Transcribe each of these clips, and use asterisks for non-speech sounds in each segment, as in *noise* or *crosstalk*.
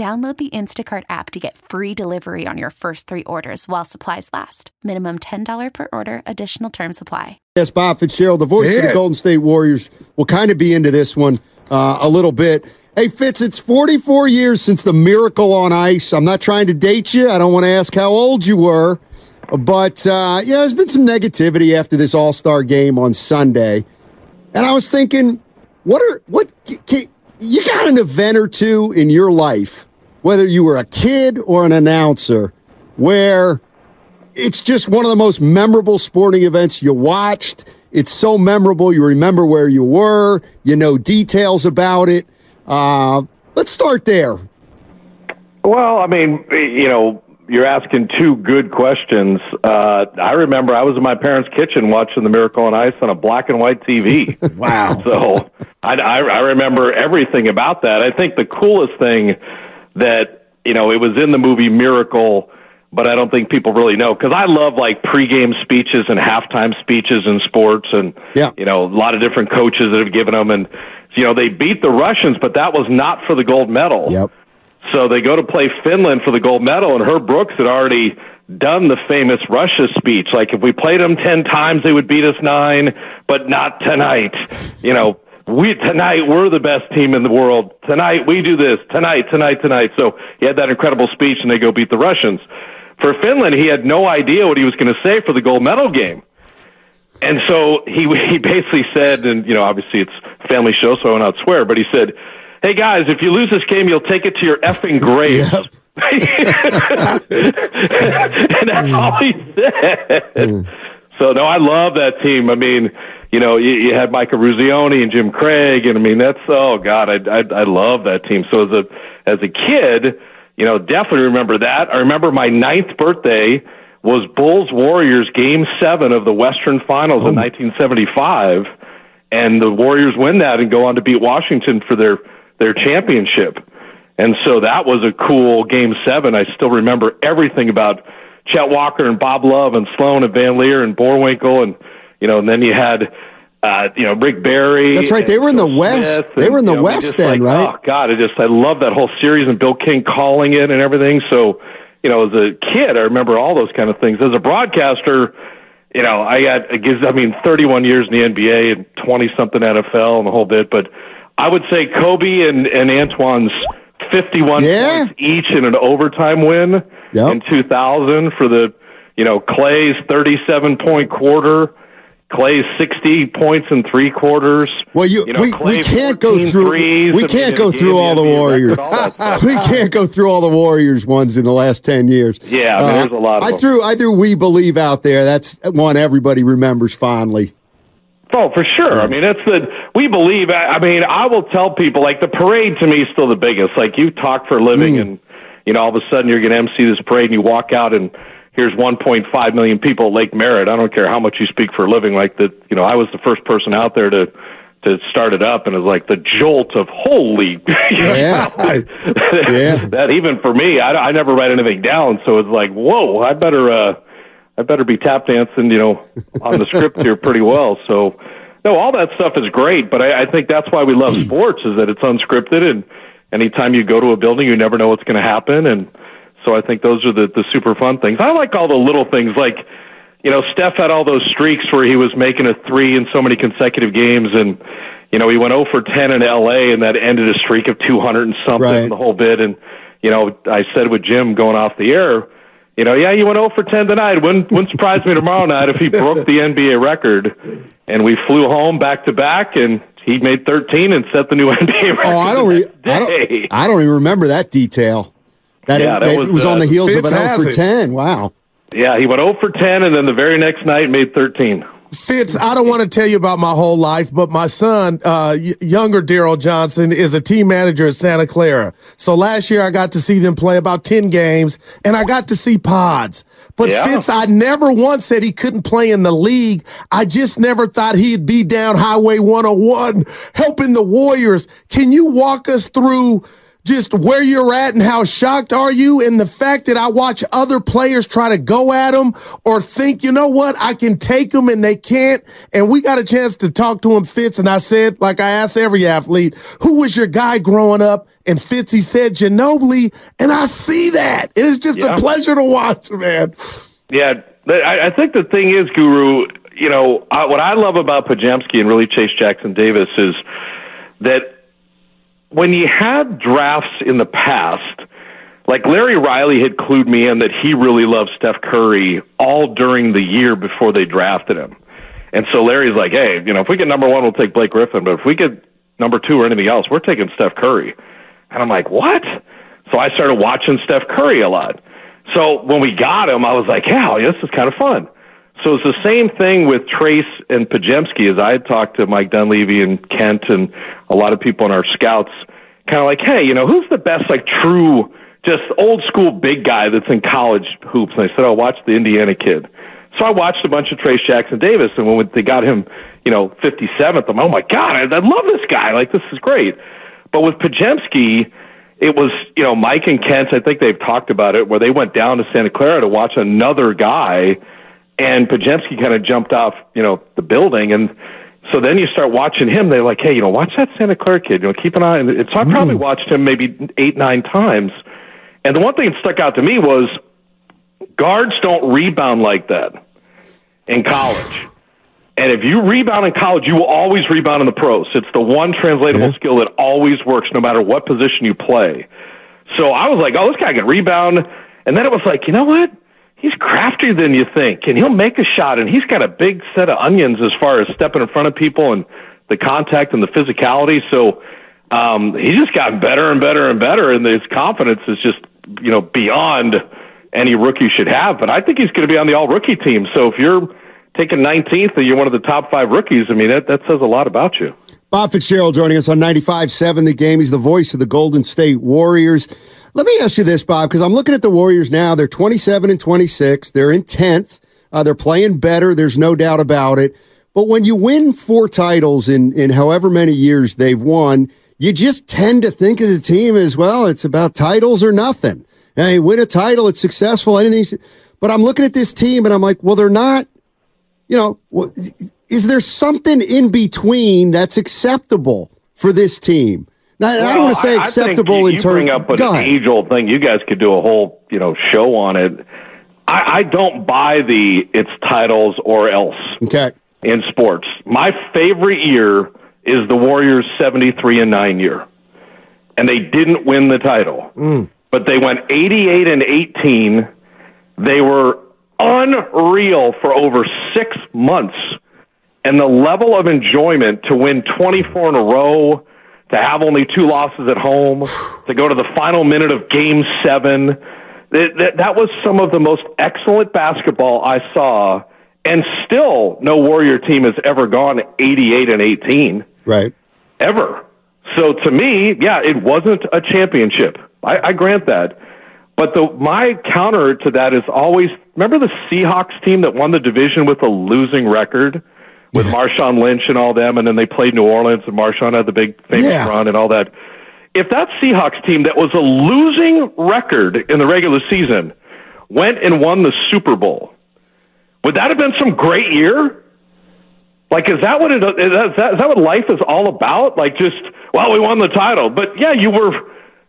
Download the Instacart app to get free delivery on your first three orders while supplies last. Minimum $10 per order, additional term supply. Yes, Bob Fitzgerald, the voice of the Golden State Warriors, will kind of be into this one uh, a little bit. Hey, Fitz, it's 44 years since the miracle on ice. I'm not trying to date you. I don't want to ask how old you were. But, uh, yeah, there's been some negativity after this All Star game on Sunday. And I was thinking, what are, what, can, you got an event or two in your life, whether you were a kid or an announcer, where it's just one of the most memorable sporting events you watched. It's so memorable. You remember where you were, you know details about it. Uh, let's start there. Well, I mean, you know, you're asking two good questions. Uh, I remember I was in my parents' kitchen watching The Miracle on Ice on a black and white TV. *laughs* Wow. *laughs* so I, I, I remember everything about that. I think the coolest thing that you know it was in the movie Miracle, but I don't think people really know because I love like pregame speeches and halftime speeches in sports, and Yeah. you know a lot of different coaches that have given them, and you know they beat the Russians, but that was not for the gold medal. Yep. So they go to play Finland for the gold medal, and Herb Brooks had already done the famous Russia speech. Like, if we played them 10 times, they would beat us nine, but not tonight. You know, we tonight we're the best team in the world. Tonight we do this. Tonight, tonight, tonight. So he had that incredible speech, and they go beat the Russians. For Finland, he had no idea what he was going to say for the gold medal game. And so he *laughs* he basically said, and you know, obviously it's family show, so I will not swear, but he said, "Hey guys, if you lose this game, you'll take it to your effing *laughs* graves." *laughs* and that's all he said. Mm. So no, I love that team. I mean, you know, you, you had Mike Eruzione and Jim Craig, and I mean, that's oh god, I I, I love that team. So as a as a kid, you know, definitely remember that. I remember my ninth birthday was Bulls Warriors Game Seven of the Western Finals in 1975, and the Warriors win that and go on to beat Washington for their their championship. And so that was a cool game seven. I still remember everything about Chet Walker and Bob Love and Sloan and Van Lier and Boerwinkle and you know, and then you had uh, you know, Rick Barry. That's right. They were in the West. Smith They were in the you know, West then, like, right? Oh God, I just I love that whole series and Bill King calling it and everything. So, you know, as a kid I remember all those kind of things. As a broadcaster, you know, I got I mean, thirty one years in the NBA and twenty something NFL and the whole bit, but I would say Kobe and, and Antawn's 51 Yeah. points each in an overtime win Yep. in 2000 for the, you know, Klay's 37 point quarter, Klay's 60 points in three quarters. Well, you, You know, we, Clay we can't go through threes, we can't go through all the Warriors. all *laughs* we can't go through all the Warriors ones in the last ten years. Uh, Yeah, I mean, there's a lot of I them. threw I threw We Believe out there. That's one everybody remembers fondly. Oh, for sure. I mean, that's the we believe. I I mean, I will tell people like the parade to me is still the biggest. Like you talk for a living, Mm. and you know, all of a sudden you're going to MC this parade, and you walk out, and here's 1.5 million people at Lake Merritt. I don't care how much you speak for a living. Like that, you know, I was the first person out there to to start it up, and it was like the jolt of holy. *laughs* Yeah. Yeah. *laughs* *laughs* that even for me, I, I never write anything down, so it's like, whoa, I better. uh I better be tap dancing, you know, on the script here pretty well. So, no, all that stuff is great, but I, I think that's why we love *clears throat* sports is that it's unscripted, and anytime you go to a building, you never know what's going to happen, and so I think those are the the super fun things. I like all the little things, like you know, Steph had all those streaks where he was making a three in so many consecutive games, and you know, he went 0 for 10 in L.A. and that ended a streak of 200 and something, Right. the whole bit, and you know, I said with Jim going off the air, you know, yeah, you went 0 for 10 tonight. Wouldn't, wouldn't surprise me tomorrow night if he broke the NBA record. And we flew home back to back, and he made 13 and set the new *laughs* NBA record. Oh, I don't, re- I don't, I don't even remember that detail. That, Yeah, it, that that was, was, on uh, the heels of Fitz an 0 has for it. 10. Wow. Yeah, he went 0 for 10, and then the very next night made 13. Fitz, I don't want to tell you about my whole life, but my son, uh, younger Daryl Johnson, is a team manager at Santa Clara. So last year I got to see them play about 10 games and I got to see pods. But Yeah. Fitz, I never once said he couldn't play in the league. I just never thought he'd be down Highway 101 helping the Warriors. Can you walk us through just where you're at and how shocked are you in the fact that I watch other players try to go at him or think, you know what, I can take them and they can't. And we got a chance to talk to him, Fitz. And I said, like I asked every athlete, who was your guy growing up? And Fitz, he said Ginobili. And I see that. It is just Yeah. a pleasure to watch, man. Yeah, I, I think the thing is, Guru. You know what I love about Podziemski and really Trayce Jackson Davis is that when you had drafts in the past, like Larry Riley had clued me in that he really loved Steph Curry all during the year before they drafted him. And so Larry's like, hey, you know, if we get number one, we'll take Blake Griffin. But if we get number two or anything else, we're taking Steph Curry. And I'm like, what? So I started watching Steph Curry a lot. So when we got him, I was like, yeah, this is kind of fun. So it's the same thing with Trayce and Podziemski as I had talked to Mike Dunleavy and Kent and a lot of people in our scouts, kind of like, hey, you know, who's the best, like, true, just old school big guy that's in college hoops? And I said, oh, watch the Indiana kid. So I watched a bunch of Trayce Jackson Davis, and when they got him, you know, 57th, I'm, oh my God, I, I love this guy. Like, this is great. But with Podziemski, it was, you know, Mike and Kent, I think they've talked about it, where they went down to Santa Clara to watch another guy, and Podziemski kind of jumped off, you know, the building. And so then you start watching him. They're like, hey, you know, watch that Santa Clara kid. You know, keep an eye. And so I probably watched him maybe eight, nine times. And the one thing that stuck out to me was guards don't rebound like that in college. And if you rebound in college, you will always rebound in the pros. It's the one translatable skill that always works no matter what position you play. So I was like, oh, this guy can rebound. And then it was like, you know what? He's craftier than you think, and he'll make a shot. And he's got a big set of onions as far as stepping in front of people and the contact and the physicality. So um, he's just gotten better and better and better, and his confidence is just you know beyond any rookie should have. But I think he's going to be on the all rookie team. So if you're taking 19th and you're one of the top five rookies, I mean that that says a lot about you. Bob Fitzgerald joining us on 95.7 The Game. He's the voice of the Golden State Warriors. Let me ask you this, Bob, because I'm looking at the Warriors now. They're 27 and 26. They're in 10th. Uh, they're playing better. There's no doubt about it. But when you win four titles in, in however many years they've won, you just tend to think of the team as well. It's about titles or nothing. Hey, win a title, it's successful, anything. But I'm looking at this team and I'm like, well, they're not, you know, is there something in between that's acceptable for this team? Now, I don't want to say Well, I- acceptable you, in you terms. bring up an age old thing. You guys could do a whole you know show on it. I, I don't buy the it's titles or else Okay. in sports. My favorite year is the Warriors seventy three and nine year, and they didn't win the title, mm. but they went eighty eight and eighteen. They were unreal for over six months, and the level of enjoyment to win twenty four in a row to have only two losses at home, to go to the final minute of Game Seven. That, that, that was some of the most excellent basketball I saw, and still no Warrior team has ever gone 88 and 18 Right. ever. So to me, yeah, it wasn't a championship. I, I grant that. But the my counter to that is always remember the Seahawks team that won the division with a losing record with Marshawn Lynch and all them, and then they played New Orleans and Marshawn had the big famous Yeah. run and all that. If that Seahawks team that was a losing record in the regular season went and won the Super Bowl, would that have been some great year? Like, is that what it is? That, is that what life is all about? Like, just well, we won the title, but yeah, you were,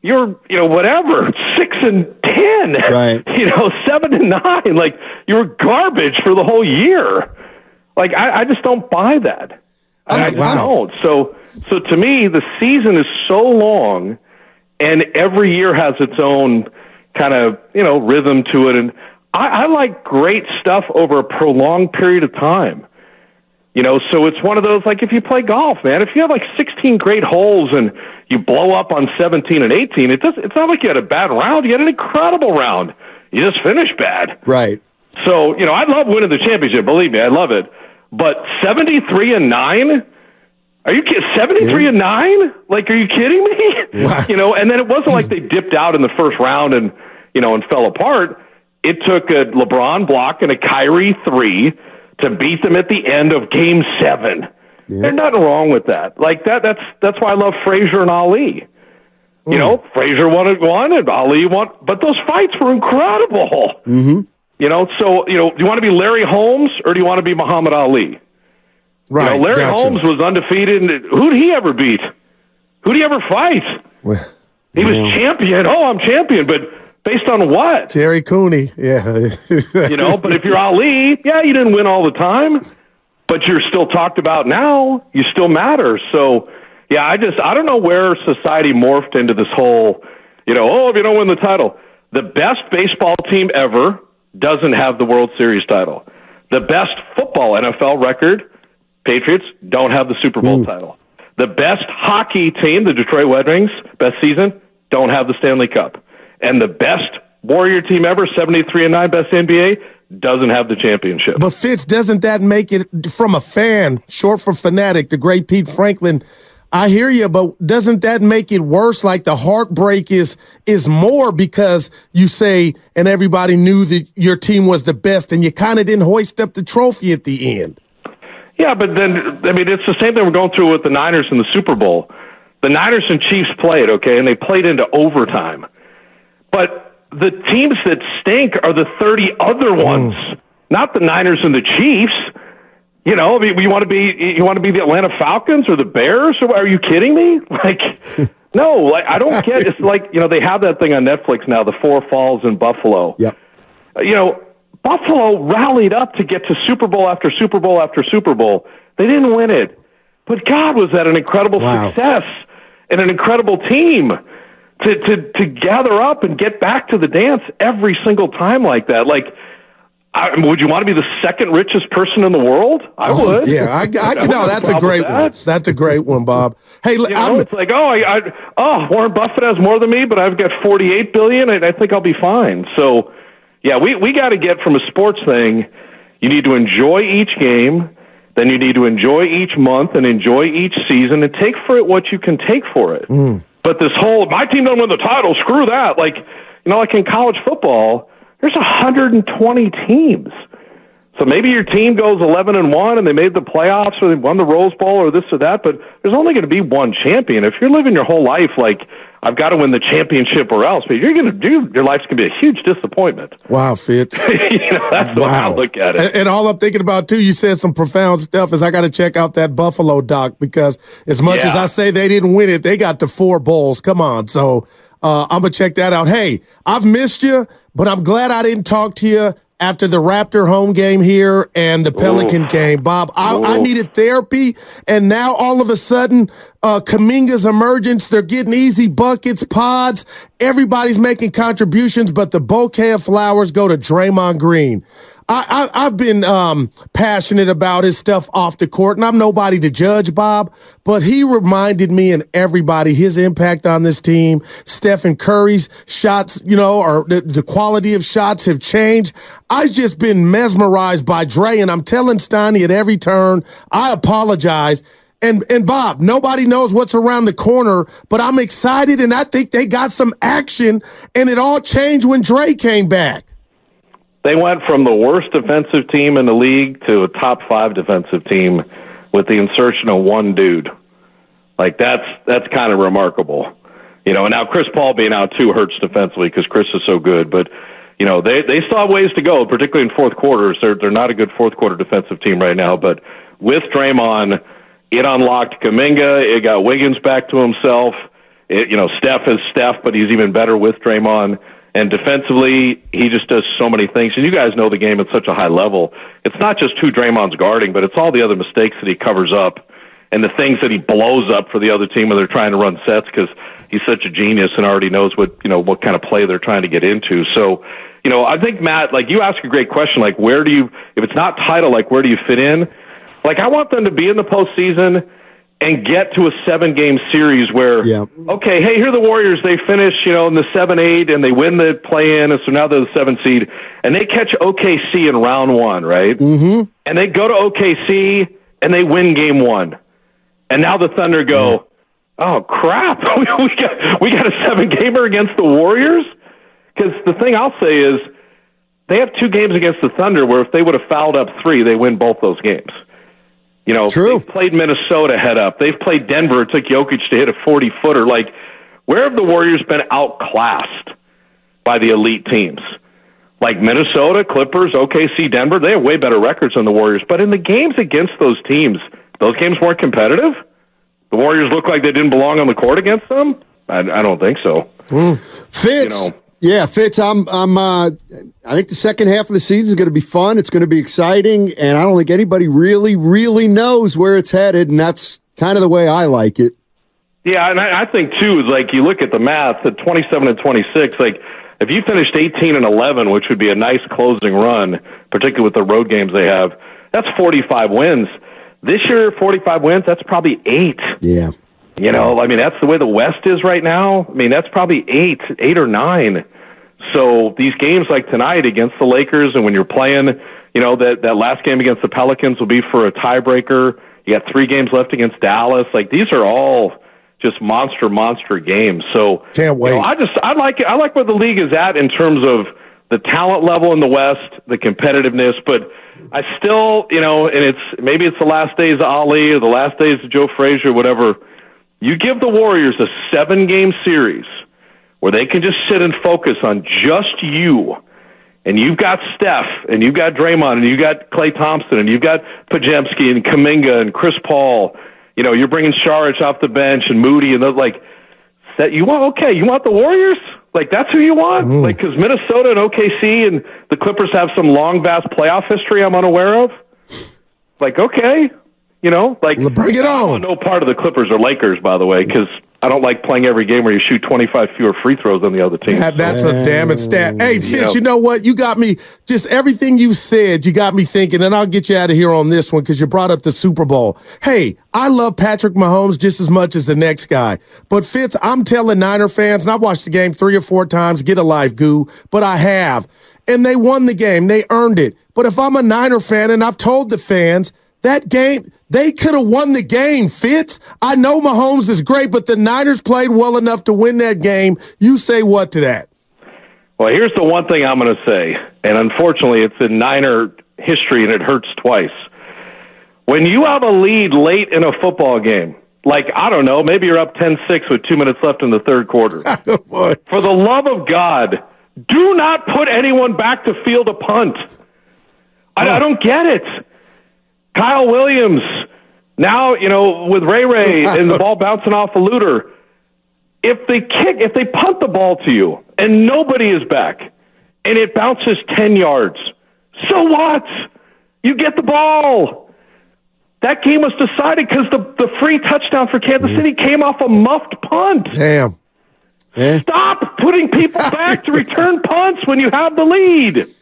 you're, you know, whatever, six and ten, Right. *laughs* You know, seven and nine. Like, you were garbage for the whole year. Like, I, I just don't buy that. I, Wow. don't. So, so to me, the season is so long, and every year has its own kind of you know rhythm to it. And I, I like great stuff over a prolonged period of time. You know, so it's one of those like if you play golf, man. If you have like 16 great holes and you blow up on 17 and 18, it does. It's not like you had a bad round. You had an incredible round. You just finished bad. Right. So you know, I love winning the championship. Believe me, I love it. But 73 and nine. Are you kidding? 73 yeah. and 9? Like, are you kidding me? Wow. *laughs* you know, and then it wasn't like they dipped out in the first round and, you know, and fell apart. It took a LeBron block and a Kyrie three to beat them at the end of game seven. Yeah. There's nothing wrong with that. Like that that's that's why I love Frazier and Ali. You mm. know, Frazier wanted one and Ali won but those fights were incredible. Mm-hmm. You know, so you know, do you want to be Larry Holmes or do you want to be Muhammad Ali? Right. You know, Larry gotcha. Holmes was undefeated. And who'd he ever beat? Who'd he ever fight? Well, he was champion. Oh, I'm champion, but based on what? Gerry Cooney. Yeah. *laughs* you know, but if you're Ali, yeah, you didn't win all the time, but you're still talked about now. You still matter. So, yeah, I just I don't know where society morphed into this whole, you know, oh, if you don't win the title, the best baseball team ever doesn't have the World Series title. The best football NFL record Patriots don't have the Super Bowl mm. title. The best hockey team, the Detroit Red Wings, best season, don't have the Stanley Cup. And the best Warrior team ever, 73 and 9, best NBA, doesn't have the championship. But Fitz, doesn't that make it from a fan, short for fanatic, the great Pete Franklin? I hear you, but doesn't that make it worse? Like the heartbreak is is more because you say and everybody knew that your team was the best and you kind of didn't hoist up the trophy at the end. Yeah, but then I mean it's the same thing we're going through with the Niners in the Super Bowl. The Niners and Chiefs played, okay, and they played into overtime. But the teams that stink are the 30 other ones, mm. not the Niners and the Chiefs. You know, I mean, you want to be you want to be the Atlanta Falcons or the Bears? Or are you kidding me? *laughs* Like, *laughs* no, like I don't get. It's like you know they have that thing on Netflix now, the Four Falls in Buffalo. Yep. Uh, you know, Buffalo rallied up to get to Super Bowl after Super Bowl after Super Bowl. They didn't win it, but God, was that an incredible wow. success and an incredible team to to to gather up and get back to the dance every single time like that. Like, I, would you want to be the second richest person in the world? I oh, would. Yeah, I, I, *laughs* I no, that's a great that. one. That's a great one, Bob. Hey, you know, it's like, oh, I, I, oh, Warren Buffett has more than me, but I've got forty-eight billion. I, I think I'll be fine. So yeah, we, we got to get from a sports thing, you need to enjoy each game, then you need to enjoy each month and enjoy each season and take for it what you can take for it. Mm. But this whole, my team don't win the title, screw that. Like, you know, like in college football, there's 120 teams. So maybe your team goes 11 and 1 and they made the playoffs or they won the Rose Bowl or this or that, but there's only going to be one champion. If you're living your whole life like I've got to win the championship or else, but you're going to do your life's going to be a huge disappointment. Wow, Fitz. *laughs* you know, that's the wow. way I look at it. And, and, all I'm thinking about too, you said some profound stuff. Is I got to check out that Buffalo doc because as much yeah. as I say they didn't win it, they got to four bowls. Come on, so uh, I'm gonna check that out. Hey, I've missed you, but I'm glad I didn't talk to you after the Raptor home game here and the Pelican Ooh. game, Bob. I, I, needed therapy, and now all of a sudden, uh, Kuminga's emergence. They're getting easy buckets, pods. Everybody's making contributions, but the bouquet of flowers go to Draymond Green. I, I, have been um, passionate about his stuff off the court, and I'm nobody to judge Bob, but he reminded me and everybody his impact on this team. Stephen Curry's shots, you know, or the, the quality of shots have changed. I've just been mesmerized by Dre, and I'm telling Steiny at every turn, I apologize. And and Bob, nobody knows what's around the corner, but I'm excited, and I think they got some action, and it all changed when Dre came back. They went from the worst defensive team in the league to a top five defensive team with the insertion of one dude. Like that's that's kind of remarkable, you know. And now Chris Paul being out too hurts defensively because Chris is so good. But you know they they still have ways to go, particularly in fourth quarters. They're they're not a good fourth quarter defensive team right now. But with Draymond, it unlocked Kuminga. It got Wiggins back to himself. It, you know Steph is Steph, but he's even better with Draymond. And defensively, he just does so many things. And you guys know the game at such a high level. It's not just who Draymond's guarding, but it's all the other mistakes that he covers up and the things that he blows up for the other team when they're trying to run sets because he's such a genius and already knows what you know what kind of play they're trying to get into. So, you know, I think Matt, like you ask a great question, like where do you if it's not title, like where do you fit in? Like I want them to be in the postseason and get to a seven game series where Yeah. okay, hey, here are the Warriors. They finish, you know, in the seven eight and they win the play in, and so now they're the seven seed, and they catch OKC in round one, right? Mm-hmm. And they go to OKC and they win game one, and now the Thunder go, oh crap, *laughs* we got we got a seven gamer against the Warriors. Because the thing I'll say is they have two games against the Thunder where if they would have fouled up three, they win both those games. You know, True. they've played Minnesota head up. They've played Denver. It took Jokic to hit a 40 footer. Like, where have the Warriors been outclassed by the elite teams? Like Minnesota, Clippers, OKC, Denver, they have way better records than the Warriors. But in the games against those teams, those games weren't competitive. The Warriors looked like they didn't belong on the court against them. I, I don't think so. Mm. Fitz. You know. Yeah, Fitz. I'm. I'm. Uh, I think the second half of the season is going to be fun. It's going to be exciting, and I don't think anybody really, really knows where it's headed, and that's kind of the way I like it. Yeah, and I, I think too is like you look at the math at 27 and 26. Like if you finished 18 and 11, which would be a nice closing run, particularly with the road games they have, that's 45 wins. This year, 45 wins. That's probably eight. Yeah. You know, I mean, that's the way the West is right now. I mean, that's probably eight, eight or nine. So these games like tonight against the Lakers, and when you're playing, you know, that that last game against the Pelicans will be for a tiebreaker. You got three games left against Dallas. Like these are all just monster, monster games. So Can't wait. You know, I just I like it. I like where the league is at in terms of the talent level in the West, the competitiveness, but I still, you know, and it's maybe it's the last days of Ali or the last days of Joe Frazier, whatever. You give the Warriors a seven game series where they can just sit and focus on just you. And you've got Steph, and you've got Draymond, and you've got Klay Thompson, and you've got Podziemski, and Kuminga, and Chris Paul. You know, you're bringing Saric off the bench, and Moody, and those like that. You want okay? You want the Warriors? Like that's who you want? Like because Minnesota and OKC and the Clippers have some long, vast playoff history I'm unaware of. Like okay, you know, like bring it on. no part of the Clippers or Lakers, by the way, because I don't like playing every game where you shoot 25 fewer free throws than the other team. That, that's a damning stat. Hey, Fitz, you know what? You got me, just everything you said, you got me thinking, and I'll get you out of here on this one because you brought up the Super Bowl. Hey, I love Patrick Mahomes just as much as the next guy. But Fitz, I'm telling Niner fans, and I've watched the game three or four times, get a life, goo, but I have. And they won the game, they earned it. But if I'm a Niner fan and I've told the fans, that game, they could have won the game, Fitz. I know Mahomes is great, but the Niners played well enough to win that game. You say what to that? Well, here's the one thing I'm going to say, and unfortunately, it's in Niner history, and it hurts twice. When you have a lead late in a football game, like, I don't know, maybe you're up 10 6 with two minutes left in the third quarter. *laughs* For the love of God, do not put anyone back to field a punt. I, I don't get it. Kyle Williams, now, you know, with Ray Ray *laughs* and the ball bouncing off a Luter, if they kick, if they punt the ball to you and nobody is back and it bounces 10 yards, so what? You get the ball. That game was decided because the, the free touchdown for Kansas City came off a muffed punt. Damn. Stop putting people *laughs* back to return punts when you have the lead.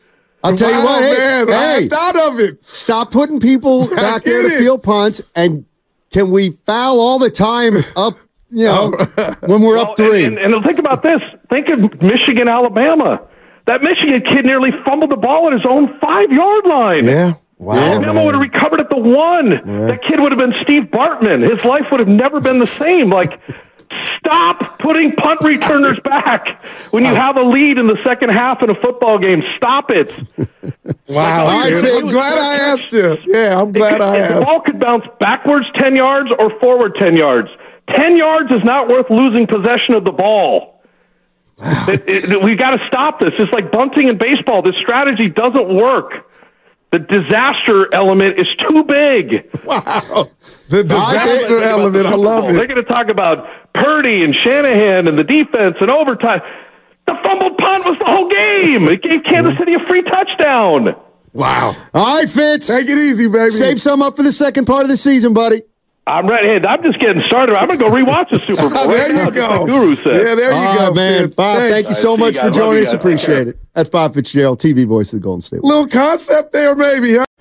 I'll tell you Wow, what. Hey, man, I hey, thought of it. stop putting people *laughs* back there to it. field punts, and can we foul all the time up? You know, oh. *laughs* when we're Well, up three. And, and, and think about this. Think of Michigan, Alabama. That Michigan kid nearly fumbled the ball at his own five yard line. Yeah. Wow. Alabama would have recovered at the one. That kid would have been Steve Bartman. His life would have never been the same. Like, stop putting punt returners back when you have a lead in the second half in a football game. Stop it. *laughs* Wow. Right, I'm glad I asked you. Yeah, I'm glad I If the ball could bounce backwards 10 yards or forward 10 yards. 10 yards is not worth losing possession of the ball. It- it- we've got to stop this. It's like bunting in baseball. This strategy doesn't work. The disaster element is too big. Wow. The disaster element. I love it. They're going to talk about Purdy and Shanahan and the defense and overtime. The fumbled punt was the whole game. It gave Kansas City a free touchdown. Wow. all right, Fitz. Take it easy, baby. Save some up for the second part of the season, buddy. I'm ready. Hey, I'm just getting started. I'm going to go rewatch the Super Bowl. *laughs* there right you now, go. like Guru said. Yeah, there you All go, right, man. Fitz. Bob, Thanks. thank you so much you for joining us. Appreciate it. That's Bob Fitzgerald, TV voice of the Golden State. Little concept there, maybe, huh?